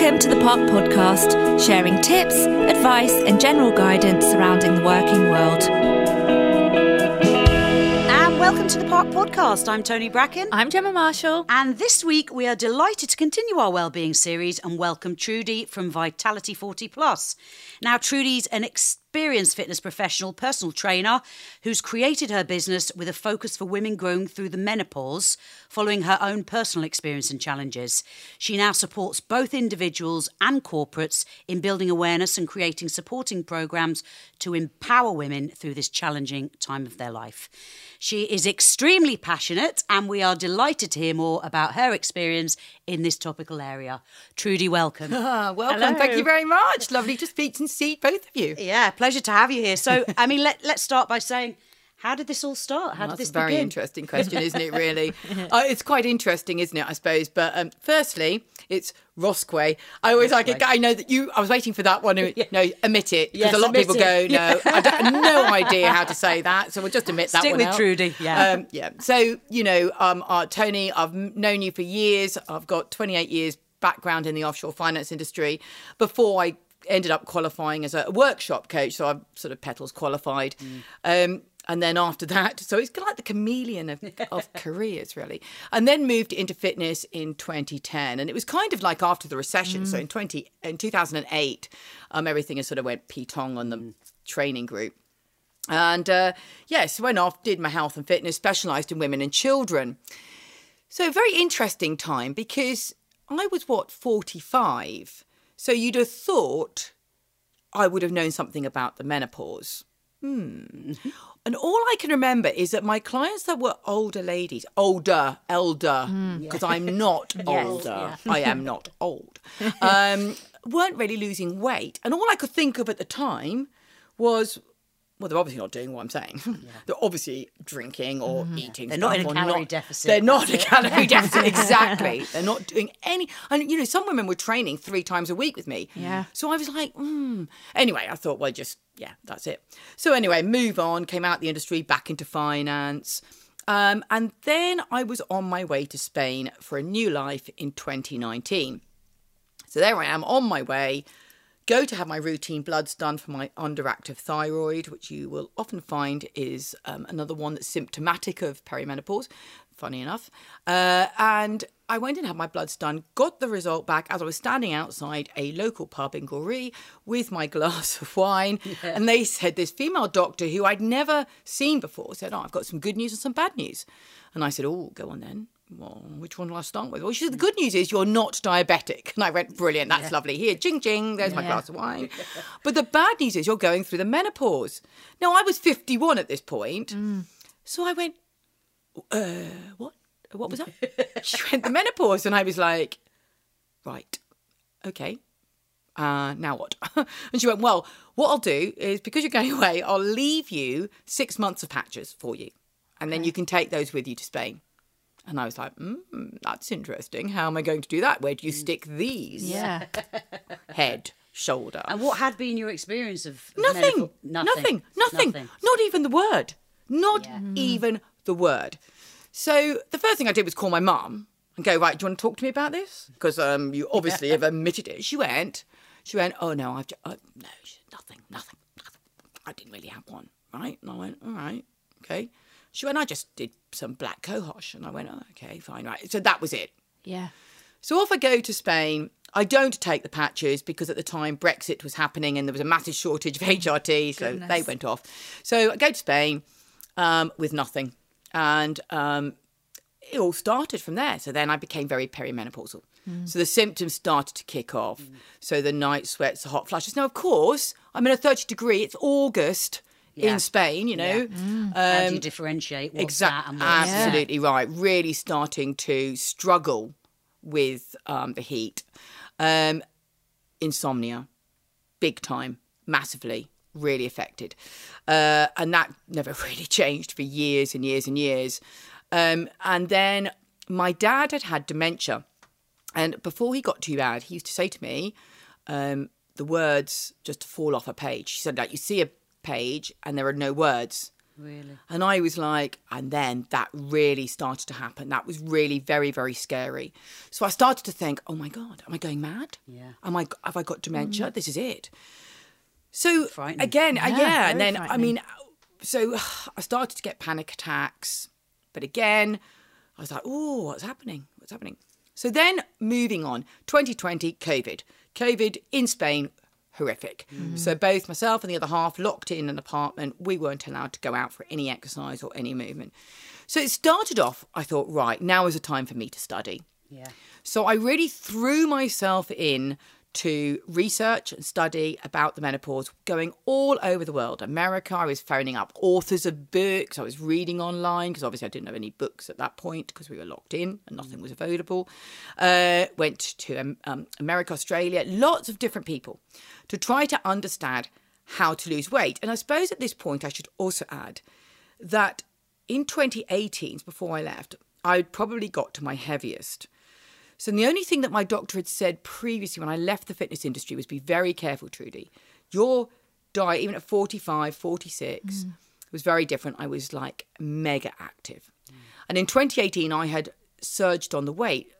Welcome to the Park Podcast, sharing tips, advice, and general guidance surrounding the working world. And welcome to the Park Podcast. I'm Tony Bracken. I'm Gemma Marshall. And this week we are delighted to continue our wellbeing series and welcome Trudy from Vitality 40 Plus. Now, Trudy's an experienced fitness professional, personal trainer, who's created her business with a focus for women going through the menopause following her own personal experience and challenges. She now supports both individuals and corporates in building awareness and creating supporting programs to empower women through this challenging time of their life. She is extremely passionate, and we are delighted to hear more about her experience in this topical area. Trudy, welcome. Welcome. Hello. Thank you very much. Lovely to speak and see both of you. Yeah, pleasure to have you here. So, I mean, let, let's start by saying, how did this all start? How That's did this a very interesting question, isn't it? Really, uh, it's quite interesting, isn't it? I suppose. But um, firstly, it's Rosquay. I always like it. I know that you. I was waiting for that one. To no, admit it because Yes, a lot of people it. go, no, I don't, no idea how to say that. So we'll just admit that Stick one with out. Trudy, yeah. um, yeah. So you know, um, uh, Tony, I've known you for years. I've got 28 years background in the offshore finance industry. Before I ended up qualifying as a workshop coach, so I'm sort of PTLLS qualified. Um, and then after that, so it's kind of like the chameleon of, of careers, really. And then moved into fitness in 2010, and it was kind of like after the recession. So in 20 in 2008, um, everything has sort of went pitong on the training group. And uh, yes, went off, did my health and fitness, specialised in women and children. So very interesting time because I was what 45. So you'd have thought I would have known something about the menopause. Hmm. And all I can remember is that my clients that were older ladies, older, elder, because I'm not older, I am not old, um, weren't really losing weight. And all I could think of at the time was, well, they're obviously not doing what I'm saying. they're obviously drinking or eating. They're not in a or calorie deficit, They're not in a calorie deficit. Exactly. They're not doing any. And you know, some women were training three times a week with me. Yeah. So I was like, hmm. Anyway, I thought, well, just yeah, that's it. So anyway, move on. Came out the industry, back into finance. Um, and then I was on my way to Spain for a new life in 2019. So there I am on my way. Go to have my routine bloods done for my underactive thyroid, which you will often find is um, another one that's symptomatic of perimenopause, funny enough. Uh, and I went and had my bloods done, got the result back as I was standing outside a local pub in Gorey with my glass of wine. And they said, this female doctor who I'd never seen before said, Oh, I've got some good news and some bad news. And I said, Oh, go on then well, which one will I start with? Well, she said, the good news is you're not diabetic. And I went, brilliant, that's lovely. Here, ching, ching, there's my glass of wine. But the bad news is you're going through the menopause. Now, I was 51 at this point. So I went, uh, what? What was that? she went, the menopause. And I was like, right, okay. Uh, now what? and she went, well, what I'll do is because you're going away, I'll leave you six months of patches for you. And then you can take those with you to Spain. And I was like, mm, that's interesting. How am I going to do that? Where do you stick these? Yeah. Head, shoulder. And what had been your experience of of Nothing. menopause? Nothing. Nothing. Not even the word. Not even the word. So the first thing I did was call my mum and go, right, do you want to talk to me about this? Because um, you obviously have admitted it. She went, she went, oh no, I've just, uh, no, she nothing, nothing, nothing. I didn't really have one, right? And I went, all right, okay. She went, I just did some black cohosh. And I went, oh, okay, fine, right. So that was it. Yeah. So off I go to Spain. I don't take the patches because at the time Brexit was happening and there was a massive shortage of HRT, so they went off. So I go to Spain um, with nothing, and um, it all started from there. So then I became very perimenopausal. So the symptoms started to kick off. So the night sweats, the hot flushes. Now, of course, I'm in a 30 degree. It's August Yeah. in Spain. You know, How do Um, you differentiate what's Exactly. that and what's Absolutely right. Really starting to struggle with um, the heat. Um, insomnia, big time, massively, really affected. Uh, and that never really changed for years and years and years. Um, and then my dad had had dementia. And before he got too bad, he used to say to me, um, the words just fall off a page. He said, like, you see a page and there are no words. Really? And I was like, and then that really started to happen. That was really very, very scary. So I started to think, oh my God, am I going mad? Yeah. Am I, have I got dementia? This is it. So again, uh, Yeah, yeah, and then I mean, so I started to get panic attacks, but again, I was like, oh, what's happening? What's happening? So then moving on, 2020, COVID, COVID in Spain, horrific. Mm. So both myself and the other half locked in an apartment. We weren't allowed to go out for any exercise or any movement. So it started off. I thought, right, now is a time for me to study. Yeah. So I really threw myself in to research and study about the menopause, going all over the world. America, I was phoning up authors of books. I was reading online because obviously I didn't have any books at that point because we were locked in and nothing was available. Uh, went to um, um, America, Australia, lots of different people to try to understand how to lose weight. And I suppose at this point, I should also add that in 2018, before I left, I'd probably got to my heaviest. So the only thing that my doctor had said previously when I left the fitness industry was be very careful, Trudy. Your diet, even at 45, 46, mm. was very different. I was like mega active. And in 2018, I had surged on the weight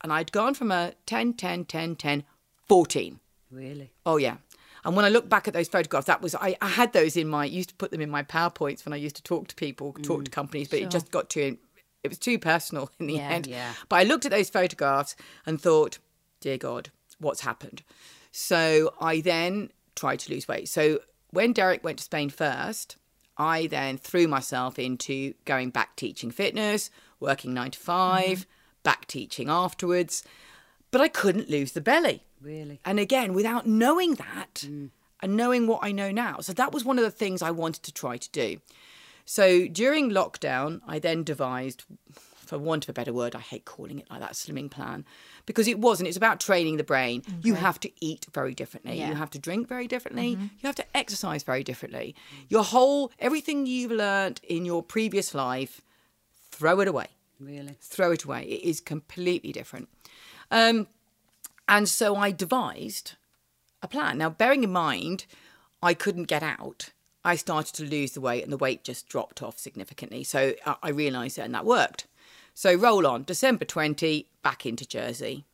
and I'd gone from a 10, 10, 10, 10, 14. Really? Oh yeah. And when I look back at those photographs, that was I, I had those in my used to put them in my PowerPoints when I used to talk to people, talk to mm. companies, but it just got too it was too personal in the Yeah. end. Yeah. But I looked at those photographs and thought, dear God, what's happened? So I then tried to lose weight. So when Derek went to Spain first, I then threw myself into going back teaching fitness, working nine to 5 mm-hmm. back teaching afterwards. But I couldn't lose the belly. Really? And again, without knowing that mm. and knowing what I know now. So that was one of the things I wanted to try to do. So during lockdown, I then devised, for want of a better word, I hate calling it like that, slimming plan, because it wasn't. It's about training the brain. You have to eat very differently. Yeah. You have to drink very differently. You have to exercise very differently. Your whole, everything you've learned in your previous life, throw it away Really? throw it away. It is completely different. Um, and so I devised a plan. Now, bearing in mind, I couldn't get out. I started to lose the weight and the weight just dropped off significantly. So I, realised it and that worked. So roll on, December 20, back into Jersey.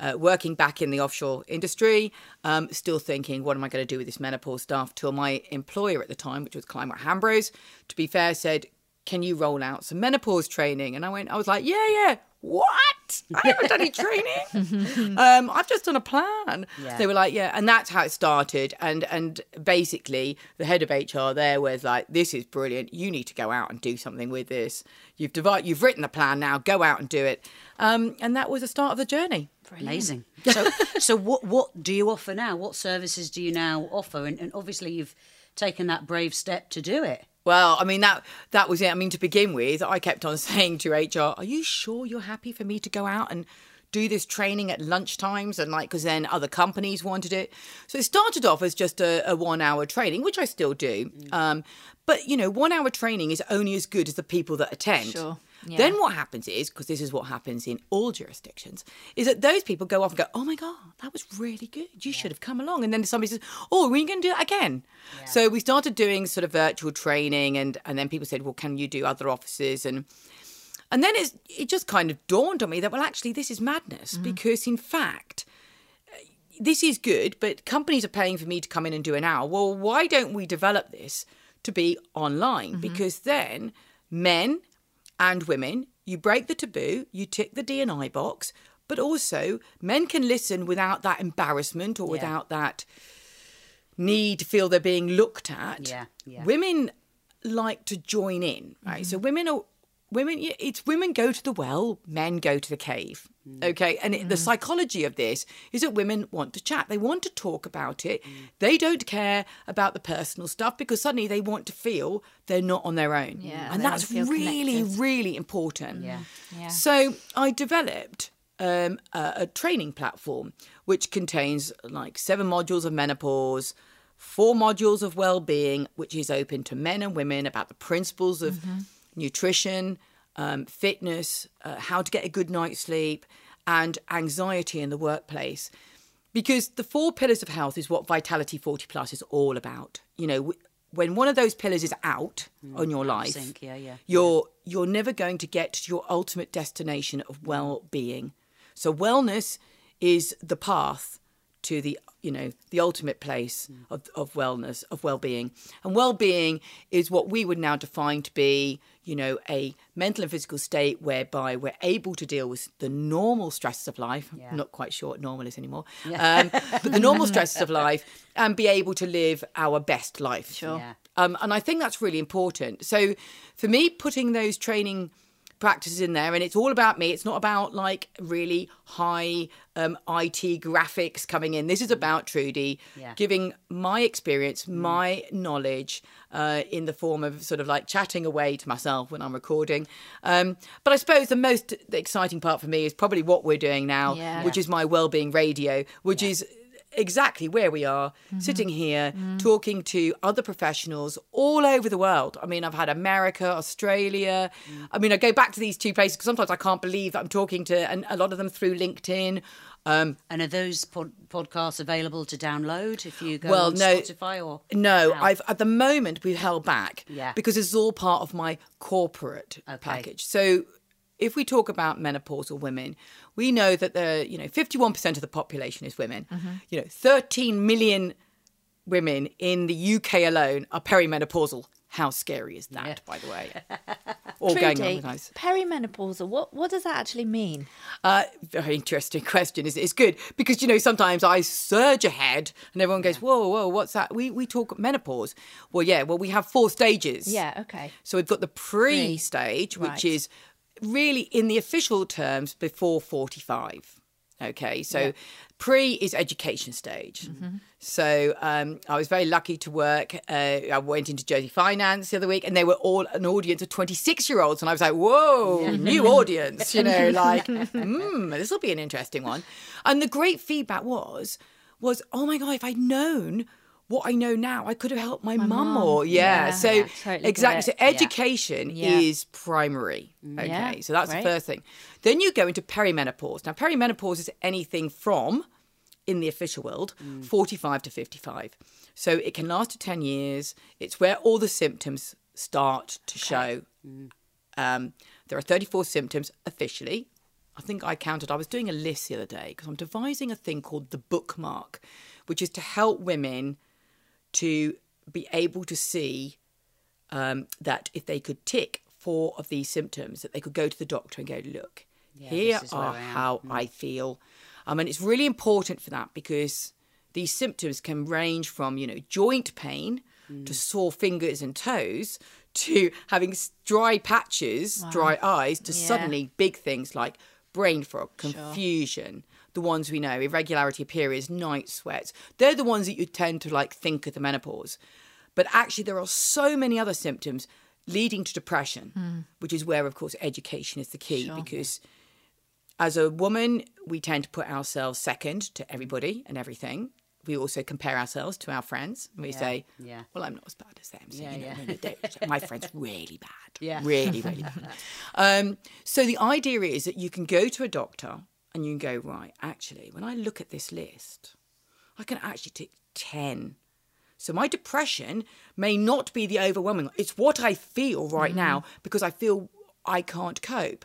Uh, working back in the offshore industry, um, still thinking, what am I going to do with this menopause stuff? Till my employer at the time, which was Kleinwort Hambros, to be fair, said, can you roll out some menopause training? And I went, I was like, yeah, yeah. What? I haven't done any training. um, I've just done a plan. Yeah. They were like, yeah, and that's how it started. And and basically, the head of HR there was like, this is brilliant. You need to go out and do something with this. You've divided, you've written the plan now. Go out and do it. Um, and that was the start of the journey. Amazing. So, so what what do you offer now? What services do you now offer? And, and obviously, you've taken that brave step to do it. Well, I mean that that was it. I mean to begin with, I kept on saying to HR, "Are you sure you're happy for me to go out and do this training at lunchtimes?" And like, because then other companies wanted it. So it started off as just a, a one-hour training, which I still do. Um, but you know, one-hour training is only as good as the people that attend. Sure. Yeah. Then what happens is, because this is what happens in all jurisdictions, is that those people go off and go, "Oh my god, that was really good. You should have come along." And then somebody says, "Oh, are you going to do that again?" So we started doing sort of virtual training, and and then people said, "Well, can you do other offices?" and and then it's, it just kind of dawned on me that well, actually, this is madness mm-hmm. because in fact. This is good, but companies are paying for me to come in and do an hour. Well, why don't we develop this to be online? Mm-hmm. Because then men and women, you break the taboo, you tick the D&I box, but also men can listen without that embarrassment or without that need to feel they're being looked at. Yeah, yeah. Women like to join in, right? So mm-hmm. women are women it's women go to the well, men go to the cave. Okay? And it, the psychology of this is that women want to chat. They want to talk about it. They don't care about the personal stuff because suddenly they want to feel they're not on their own. Yeah, and that's really connected. really important. Yeah. Yeah. So I developed um, a, a training platform which contains like seven modules of menopause, four modules of well-being, which is open to men and women about the principles of nutrition, um, fitness, uh, how to get a good night's sleep, and anxiety in the workplace. Because the four pillars of health is what Vitality 40 Plus is all about. You know, when one of those pillars is out on your life, sync, yeah, yeah. you're you're never going to get to your ultimate destination of well-being. So wellness is the path to the you know the ultimate place of, of wellness of well-being and well-being is what we would now define to be you know a mental and physical state whereby we're able to deal with the normal stresses of life i'm not quite sure what normal is anymore um, but the normal stresses of life and be able to live our best life Sure. Yeah. um, and I think that's really important. So for me, putting those training practices in there, and it's all about me. It's not about like really high um, IT graphics coming in. This is about Trudy Yeah. giving my experience, my knowledge uh, in the form of sort of like chatting away to myself when I'm recording. Um, but I suppose the most exciting part for me is probably what we're doing now, Yeah. which is my wellbeing radio, which is exactly where we are mm-hmm. sitting here mm-hmm. talking to other professionals all over the world i mean i've had america australia mm. i mean i go back to these two places because sometimes i can't believe that i'm talking to and a lot of them through linkedin um, And are those pod- podcasts available to download if you go Well, on no. Spotify or no how? i've at the moment we've held back Yeah. because it's all part of my corporate Okay. package so if we talk about menopausal women, we know that the you know 51% of the population is women. Mm-hmm. You know, 13 million women in the UK alone are perimenopausal. How scary is that, by the way? All going on Trudy, with those. perimenopausal. What what does that actually mean? Uh, very interesting question. It's, it's good because you know sometimes I surge ahead and everyone goes, "Whoa, whoa, what's that?" We we talk menopause. Well, yeah. Well, we have four stages. Yeah. Okay. So we've got the pre stage, which is really in the official terms before 45. Okay, so pre is education stage. Mm-hmm. So um, I was very lucky to work. Uh, I went into Jersey Finance the other week, and they were all an audience of 26 year olds. And I was like, whoa, new audience, you know, like, hmm, this will be an interesting one. And the great feedback was, was, oh my God, if I'd known what I know now, I could have helped my, mum mum. more. Yeah. Yeah, so yeah, totally exactly. So education Yeah. is primary. Okay. Yeah, So that's great. the first thing. Then you go into perimenopause. Now, perimenopause is anything from, in the official world, 45 to 55. So it can last to 10 years. It's where all the symptoms start to show. Um, there are 34 symptoms officially. I think I counted, I was doing a list the other day because I'm devising a thing called the bookmark, which is to help women to be able to see um, that if they could tick four of these symptoms, that they could go to the doctor and go, look, here is where are I am." how I feel. Um, and it's really important for that because these symptoms can range from, you know, joint pain to sore fingers and toes to having dry patches, dry eyes, to Yeah. suddenly big things like brain fog, confusion, the ones we know, irregularity of periods, night sweats. They're the ones that you tend to like think of the menopause. But actually, there are so many other symptoms leading to depression, hmm. which is where, of course, education is the key because as a woman, we tend to put ourselves second to everybody and everything. We also compare ourselves to our friends. And we say, yeah. well, I'm not as bad as them. So, Yeah, you know, yeah. no, no, my friend's really bad. Yeah. Really, really bad. Um, so the idea is that you can go to a doctor and you can go, right, actually, when I look at this list, I can actually tick 10. So my depression may not be the overwhelming. It's what I feel right now because I feel I can't cope.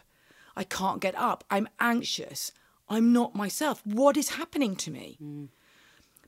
I can't get up. I'm anxious. I'm not myself. What is happening to me?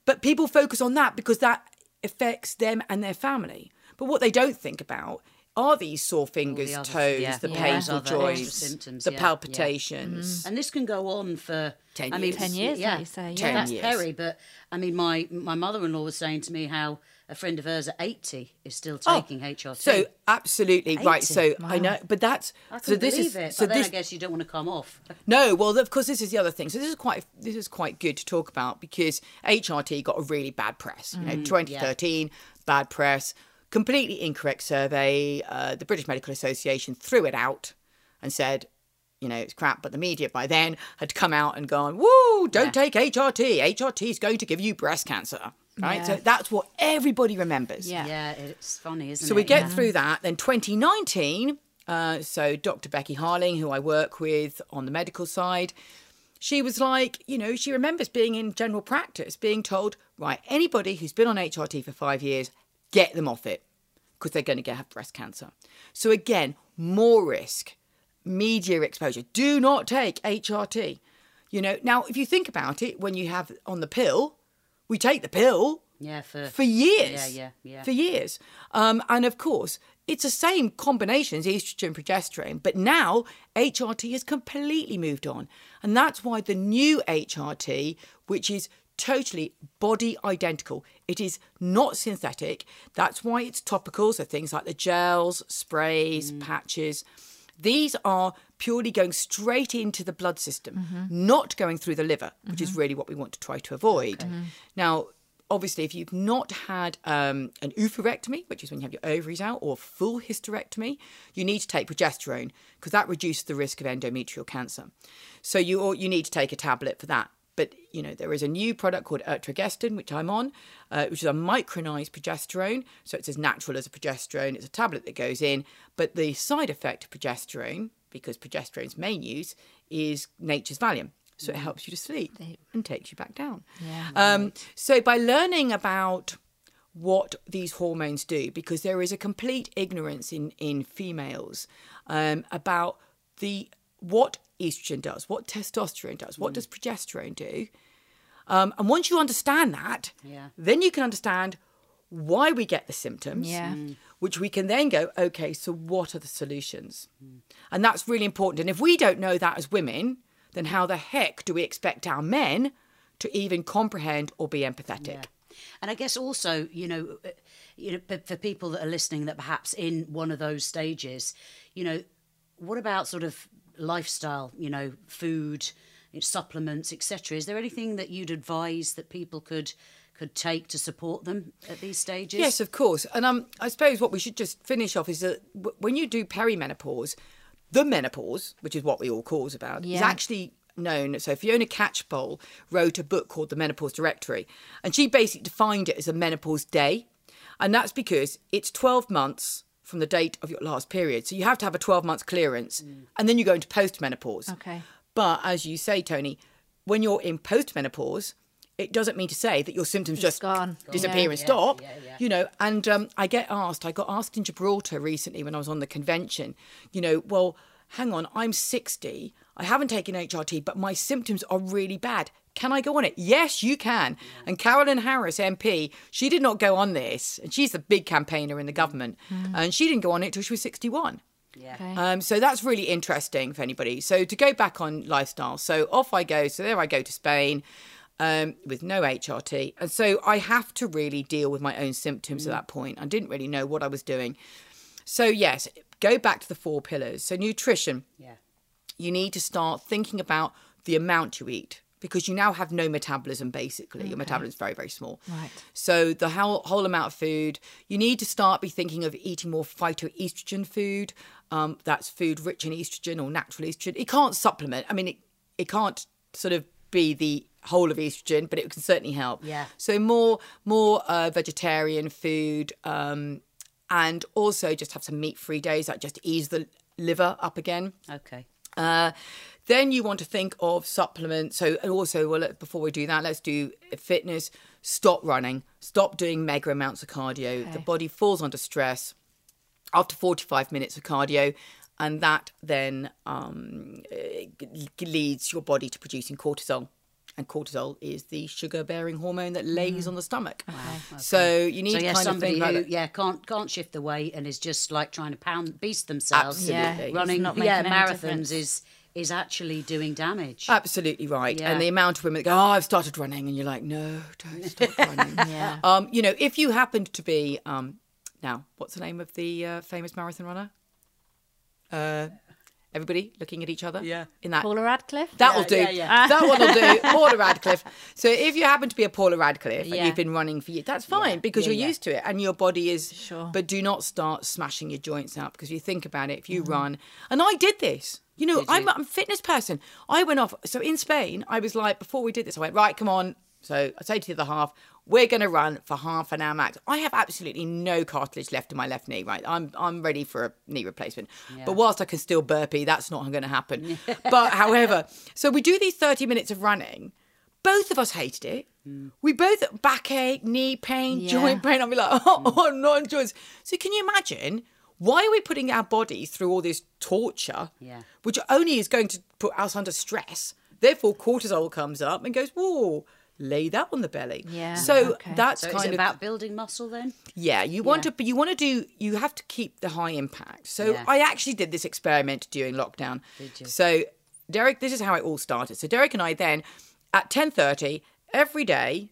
But people focus on that because that affects them and their family. But what they don't think about are these sore fingers, others, toes, yeah. the Yeah. painful Other extra joints, symptoms, the yeah, yeah. palpitations. And this can go on for 10 I mean, years. 10 years, Yeah, you say, yeah. yeah. that's 10 years. Perry. But I mean, my my mother-in-law was saying to me how a friend of hers at eighty is still taking HRT. Oh, So absolutely right. 80. So I know, but that's I so this is it. so but then this I guess you don't want to come off. No, well, of course, this is the other thing. So this is quite this is quite good to talk about because HRT got a really bad press. You know, 2013, bad press, completely incorrect survey. Uh, the British Medical Association threw it out and said, you know, it's crap. But the media by then had come out and gone, "Woo! Don't take HRT. HRT is going to give you breast cancer." Right. Yeah. So that's what everybody remembers. Yeah. Yeah, it's funny, isn't So it? So we get Yeah. through that. Then 2019, uh, so Dr. Becky Harling, who I work with on the medical side, she was like, you know, she remembers being in general practice, being told, right, anybody who's been on HRT for five years, get them off it. because they're going to get have breast cancer. So again, more risk, media exposure. Do not take HRT. You know, now if you think about it, when you have on the pill, we take the pill Yeah, for for years. Yeah, yeah, yeah. For years. Um, and of course, it's the same combinations, estrogen, progesterone, but now HRT has completely moved on. And that's why the new HRT, which is totally body identical, it is not synthetic. That's why it's topical. So things like the gels, sprays, patches. These are purely going straight into the blood system, not going through the liver, which is really what we want to try to avoid. Now, obviously, if you've not had um, an oophorectomy, which is when you have your ovaries out, or full hysterectomy, you need to take progesterone because that reduces the risk of endometrial cancer. So you you need to take a tablet for that. But you know there is a new product called Utrogestan, which I'm on, uh, which is a micronized progesterone. So it's as natural as a progesterone. It's a tablet that goes in, but the side effect of progesterone, because progesterone's main use is nature's Valium. So it helps you to sleep and takes you back down. Yeah. Um, so by learning about what these hormones do, because there is a complete ignorance in in females um, about the what estrogen does, what testosterone does, what does progesterone do, um, and once you understand that, Yeah. then you can understand why we get the symptoms. Yeah. Mm. Which we can then go, okay, so what are the solutions? And that's really important. And if we don't know that as women, then how the heck do we expect our men to even comprehend or be empathetic? Yeah. And I guess also, you know, uh, you know, for, for people that are listening that perhaps in one of those stages, you know, what about sort of lifestyle, you know, food, supplements, etc. Is there anything that you'd advise that people could could take to support them at these stages? Yes, of course. And um, I suppose what we should just finish off is that w- when you do perimenopause, the menopause, which is what we all cause about, is actually known. So Fiona Catchpole wrote a book called The Menopause Directory, and she basically defined it as a menopause day, and that's because it's 12 months from the date of your last period. So you have to have a 12 months clearance, and then you go into postmenopause. Okay. But as you say, Tony, when you're in postmenopause, it doesn't mean to say that your symptoms just gone. disappear Yeah. and stop. yeah, yeah. You know, and um, I get asked, I got asked in Gibraltar recently when I was on the convention, you know, well, hang on, I'm 60, I haven't taken HRT, but my symptoms are really bad. Can I go on it? Yes, you can. And Carolyn Harris, MP, she did not go on this. And she's the big campaigner in the government. And she didn't go on it till she was 61. Yeah. Okay. Um, so that's really interesting for anybody. So to go back on lifestyle, so off I go. So there I go to Spain um, with no HRT, and so I have to really deal with my own symptoms at that point. I didn't really know what I was doing. So yes, go back to the four pillars. So nutrition, Yeah. you need to start thinking about the amount you eat because you now have no metabolism basically. Your metabolism is very very small. Right. so the whole, whole amount of food you need to start be thinking of eating more phytoestrogen food. Um, that's food rich in estrogen or natural estrogen. It can't supplement. I mean it, it can't sort of be the whole of estrogen but it can certainly help. Yeah. so more more uh, vegetarian food um, and also just have some meat free days that just ease the liver up again. Okay. uh, then you want to think of supplements. So, and also, well, before we do that, let's do fitness. Stop running. Stop doing mega amounts of cardio. The body falls under stress after 45 minutes of cardio. And that then um, eh, leads your body to producing cortisol. And cortisol is the sugar bearing hormone that lays on the stomach. So you need So to yeah, kind of somebody who yeah can't can't shift the weight and is just like trying to pound beast themselves. Absolutely. Yeah, running not yeah marathons difference. is is actually doing damage. Absolutely right. Yeah. And the amount of women that go, Oh, I've started running. And you're like, No, don't stop running. Yeah. Um, you know, if you happened to be, um, now, what's the name of the uh, famous marathon runner? Uh, everybody looking at each other? Yeah. In that. Paula Radcliffe. That'll do. yeah, yeah. That one will do. Paula Radcliffe. So if you happen to be a Paula Radcliffe and you've been running for years, that's fine because Yeah, you're yeah. used to it and your body is. Sure. But do not start smashing your joints out because you think about it. If you run, and I did this. You know, Mm-hmm. Did I'm, you? I'm a fitness person. I went off. So in Spain, I was like, before we did this, I went, right, come on. So I say to the other half, we're going to run for half an hour max. I have absolutely no cartilage left in my left knee, right? I'm I'm ready for a knee replacement. But whilst I can still burpee, that's not going to happen. but however, so we do these 30 minutes of running, Both of us hated it. Mm. We both backache, knee pain, Yeah. joint pain. I'll be like, mm. oh, oh, non joints. So can you imagine? Why are we putting our bodies through all this torture, Yeah. which only is going to put us under stress? Therefore, cortisol comes up and goes, whoa, lay that on the belly. Yeah, So okay. that's So kind of about building muscle then? yeah, you want Yeah. to, but you want to do. You have to keep the high impact. So Yeah. I actually did this experiment during lockdown. Did you? So Derek, this is how it all started. So Derek and I then, at ten thirty every day,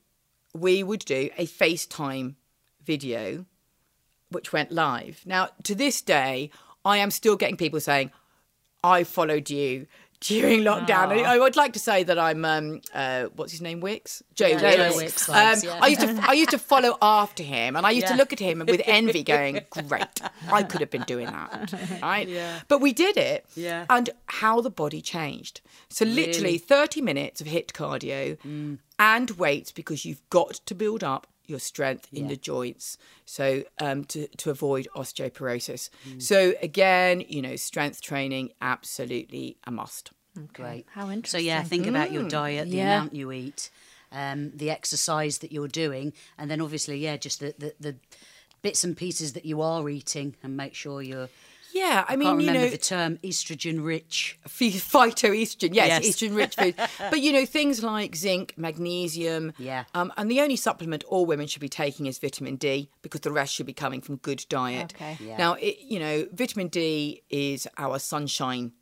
we would do a FaceTime video, which went live. Now to this day, I am still getting people saying, "I followed you." During lockdown, I, I would like to say that I'm um uh what's his name Wicks Joe Yeah, Wicks. Joe Wicks Um, yeah. I used to I used to follow after him, and I used to look at him with envy, going, "Great, I could have been doing that." Right? Yeah. But we did it. Yeah. And how the body changed. So literally Really? thirty minutes of HIIT cardio and weights because you've got to build up your strength in Yeah. the joints so um, to, to avoid osteoporosis so again you know strength training absolutely a must Great. How interesting. So yeah, think about your diet, the Yeah. amount you eat, um, the exercise that you're doing, and then obviously, yeah, just the, the, the bits and pieces that you are eating, and make sure you're. Yeah i I mean you know the term estrogen rich. phy- phytoestrogen, yes, Yes. estrogen rich food. but you know, things like zinc, magnesium. Yeah. Um, and the only supplement all women should be taking is vitamin D because the rest should be coming from good diet. Okay. Yeah. Now, it, you know, vitamin D is our sunshine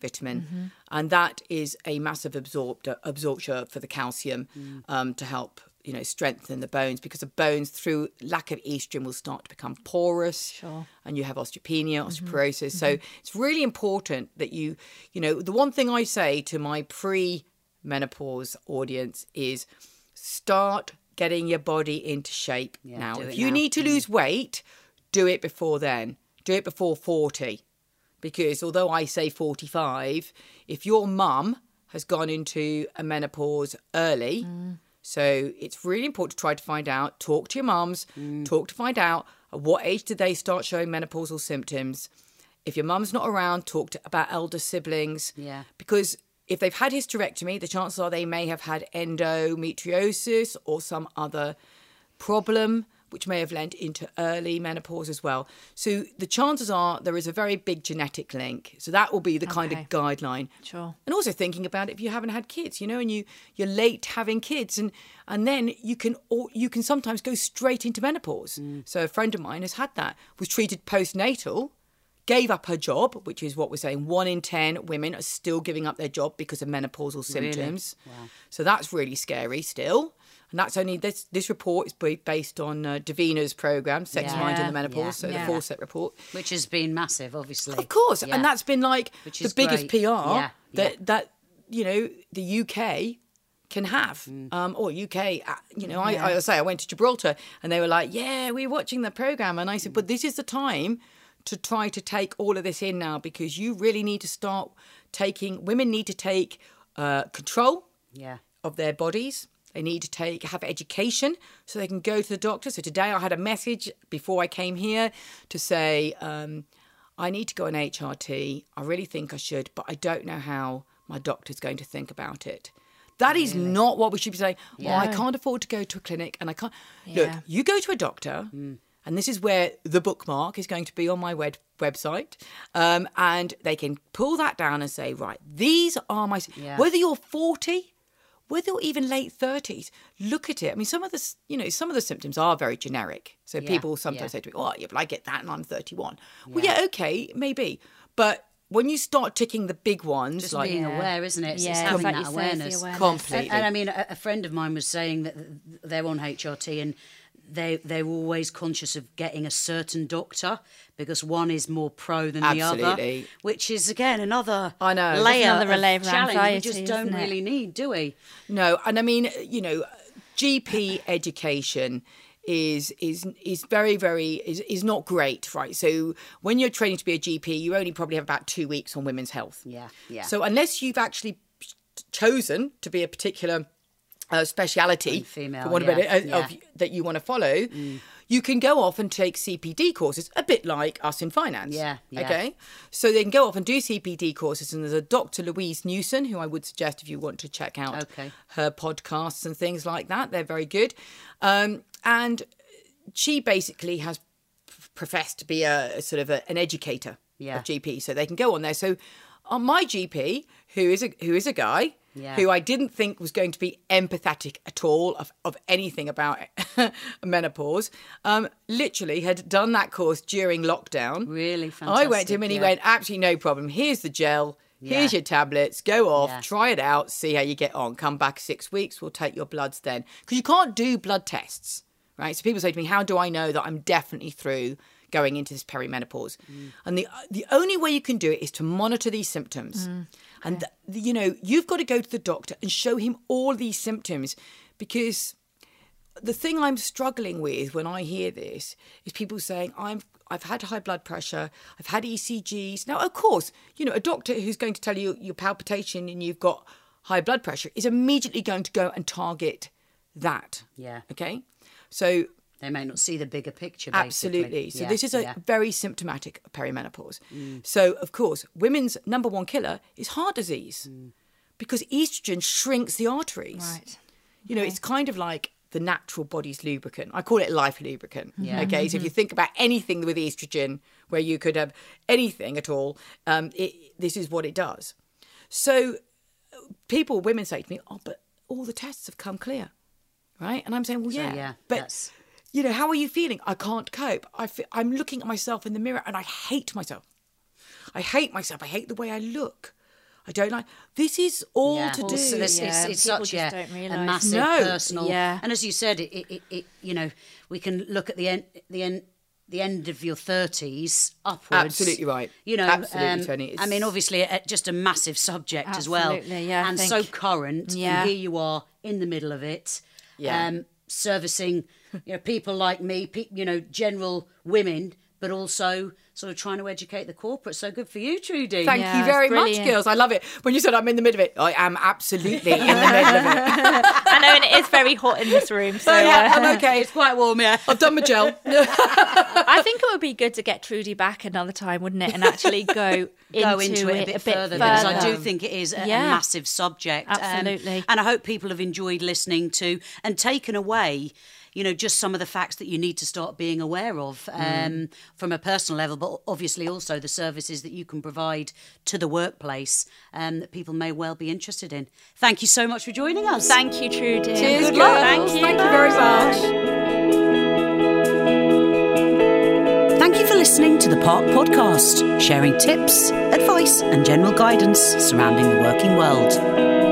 vitamin, Mm-hmm. and that is a massive absorb- absorption for the calcium Mm. um, to help. You know, strengthen the bones because the bones, through lack of estrogen, will start to become porous Sure. and you have osteopenia, Mm-hmm. osteoporosis. So it's really important that you, you know, the one thing I say to my pre menopause audience is start getting your body into shape Yeah, now. If you now. Need to lose weight, do it before then. Do it before 40. Because although I say 45, if your mum has gone into a menopause early, Mm. So it's really important to try to find out, talk to your mums, Mm. talk to find out at what age did they start showing menopausal symptoms. If your mum's not around, talk to, about elder siblings. Yeah. Because if they've had hysterectomy, the chances are they may have had endometriosis or some other problem which may have lent into early menopause as well. So the chances are there is a very big genetic link. So that will be the kind of guideline. Sure. And also thinking about if you haven't had kids, you know, and you you're late having kids, and and then you can or you can sometimes go straight into menopause. Mm. So a friend of mine has had that, was treated postnatal, gave up her job, which is what we're saying. One in ten women are still giving up their job because of menopausal symptoms. Wow. So that's really scary still. And that's only this. This report is based on uh, Davina's program, Sex, Yeah. Mind, and the Yeah. Menopause. So Yeah. the Fawcett report. Which has been massive, obviously. Of course, Yeah. and that's been like the biggest great. PR Yeah, that yeah. that you know the UK can have. Mm. Um, or UK, uh, you know, Yeah. I, I say I went to Gibraltar and they were like, "Yeah, we're watching the program," and I said, "But this is the time to try to take all of this in now because you really need to start taking. Women need to take uh, control." Yeah. of their bodies. They need to take have education so they can go to the doctor. So today I had a message before I came here to say um, I need to go on HRT. I really think I should, but I don't know how my doctor's going to think about it. That is not what we should be saying. Well, I can't afford to go to a clinic, and I can't. Yeah. Look, you go to a doctor, and this is where the bookmark is going to be on my web- website, um, and they can pull that down and say, right, these are my. Yeah. Whether you're forty, whether you're even late thirties, look at it. I mean, some of the you know some of the symptoms are very generic. So Yeah, people sometimes yeah. say to me, "Oh, yeah, but I get that, and I'm 31." Well, yeah, okay, maybe, but when you start ticking the big ones, Just like being Yeah. aware, isn't it? It's, it's Yeah, having that you say, it's the awareness. awareness. completely, And, and I mean, a, a friend of mine was saying that they're on HRT and they they're always conscious of getting a certain doctor because one is more pro than the other, which is again another I know. Layer another of layer of challenge anxiety, we just don't isn't it? really need, do we? No, and I mean, you know, GP education is is is very very is, is not great right so when you're training to be a gp you only probably have about two weeks on women's health Yeah, yeah. so unless you've actually chosen to be a particular uh, speciality female, for of yeah, uh, yeah. Mm. of, that you want to follow you can go off and take CPD courses, a bit like us in finance. Yeah, yeah. Okay. So they can go off and do CPD courses. And there's a Dr. Louise Newson, who I would suggest if you want to check out Okay. her podcasts and things like that. They're very good. Um, and she basically has professed to be a, a sort of a, an educator Yeah. of GP, so they can go on there. So, on my GP, who is a who is a guy Yeah. who I didn't think was going to be empathetic at all of, of anything about menopause, um, literally had done that course during lockdown. Really fantastic. I went to him and he went, absolutely no problem. Here's the gel. Here's your tablets. Go off, Yeah. try it out, see how you get on. Come back six weeks. We'll take your bloods then. Because you can't do blood tests, right? So people say to me, how do I know that I'm definitely through going into this perimenopause? Mm. And the the only way you can do it is to monitor these symptoms. And, th- you know, you've got to go to the doctor and show him all these symptoms because the thing I'm struggling with when I hear this is people saying I'm I've had high blood pressure, I've had ECGs. Now, of course, you know a doctor who's going to tell you your palpitation and you've got high blood pressure is immediately going to go and target that. Yeah. Okay. So They may not see the bigger picture. Basically. Absolutely. So Yeah, this is a yeah. Mm. very symptomatic perimenopause. So of course, women's number one killer is heart disease Mm. because estrogen shrinks the arteries. Right. You know, it's kind of like the natural body's lubricant. I call it life lubricant. Yeah. Okay. So if you think about anything with estrogen, where you could have anything at all, um, it, this is what it does. So people, women say to me, "Oh, but all the tests have come clear." Right? And I'm saying, well, So, yeah, yeah, but you know, how are you feeling? I can't cope. I fe- I'm looking at myself in the mirror and I hate myself. I hate myself. I hate the way I look. I don't like. This is all Yeah. to do. Also, this- Yeah, it's, it's such just a, don't a realise. massive No. personal. Yeah. And as you said, it, it, it, you know, we can look at the end, the end, the end of your thirties upwards. Absolutely right. You know, Absolutely, um, Tony. I mean, obviously, uh, just a massive subject as well, Absolutely, yeah, and so current. Yeah. And here you are in the middle of it. Yeah. Um, servicing, you know, people like me, pe- you know, general women, but also sort of trying to educate the corporate. So good for you, Trudy. Thank Yeah, you very much, girls. I love it. When you said I'm in the middle of it, I am absolutely in the middle of it. I know, and it is very hot in this room. So Oh, yeah, uh, I'm okay. It's quite warm, yeah. I've done my gel. I think it would be good to get Trudy back another time, wouldn't it? And actually go go into, into it a bit, further, because I do think it is a, a massive subject. Um, Absolutely. and I hope people have enjoyed listening to and taken away. You know, just some of the facts that you need to start being aware of um, Mm. from a personal level, but obviously also the services that you can provide to the workplace um, that people may well be interested in. Thank you so much for joining us. Thank you, Trudy. Cheers, Good luck. Thank you. Thank you very much. Thank you for listening to the Park Podcast, sharing tips, advice, and general guidance surrounding the working world.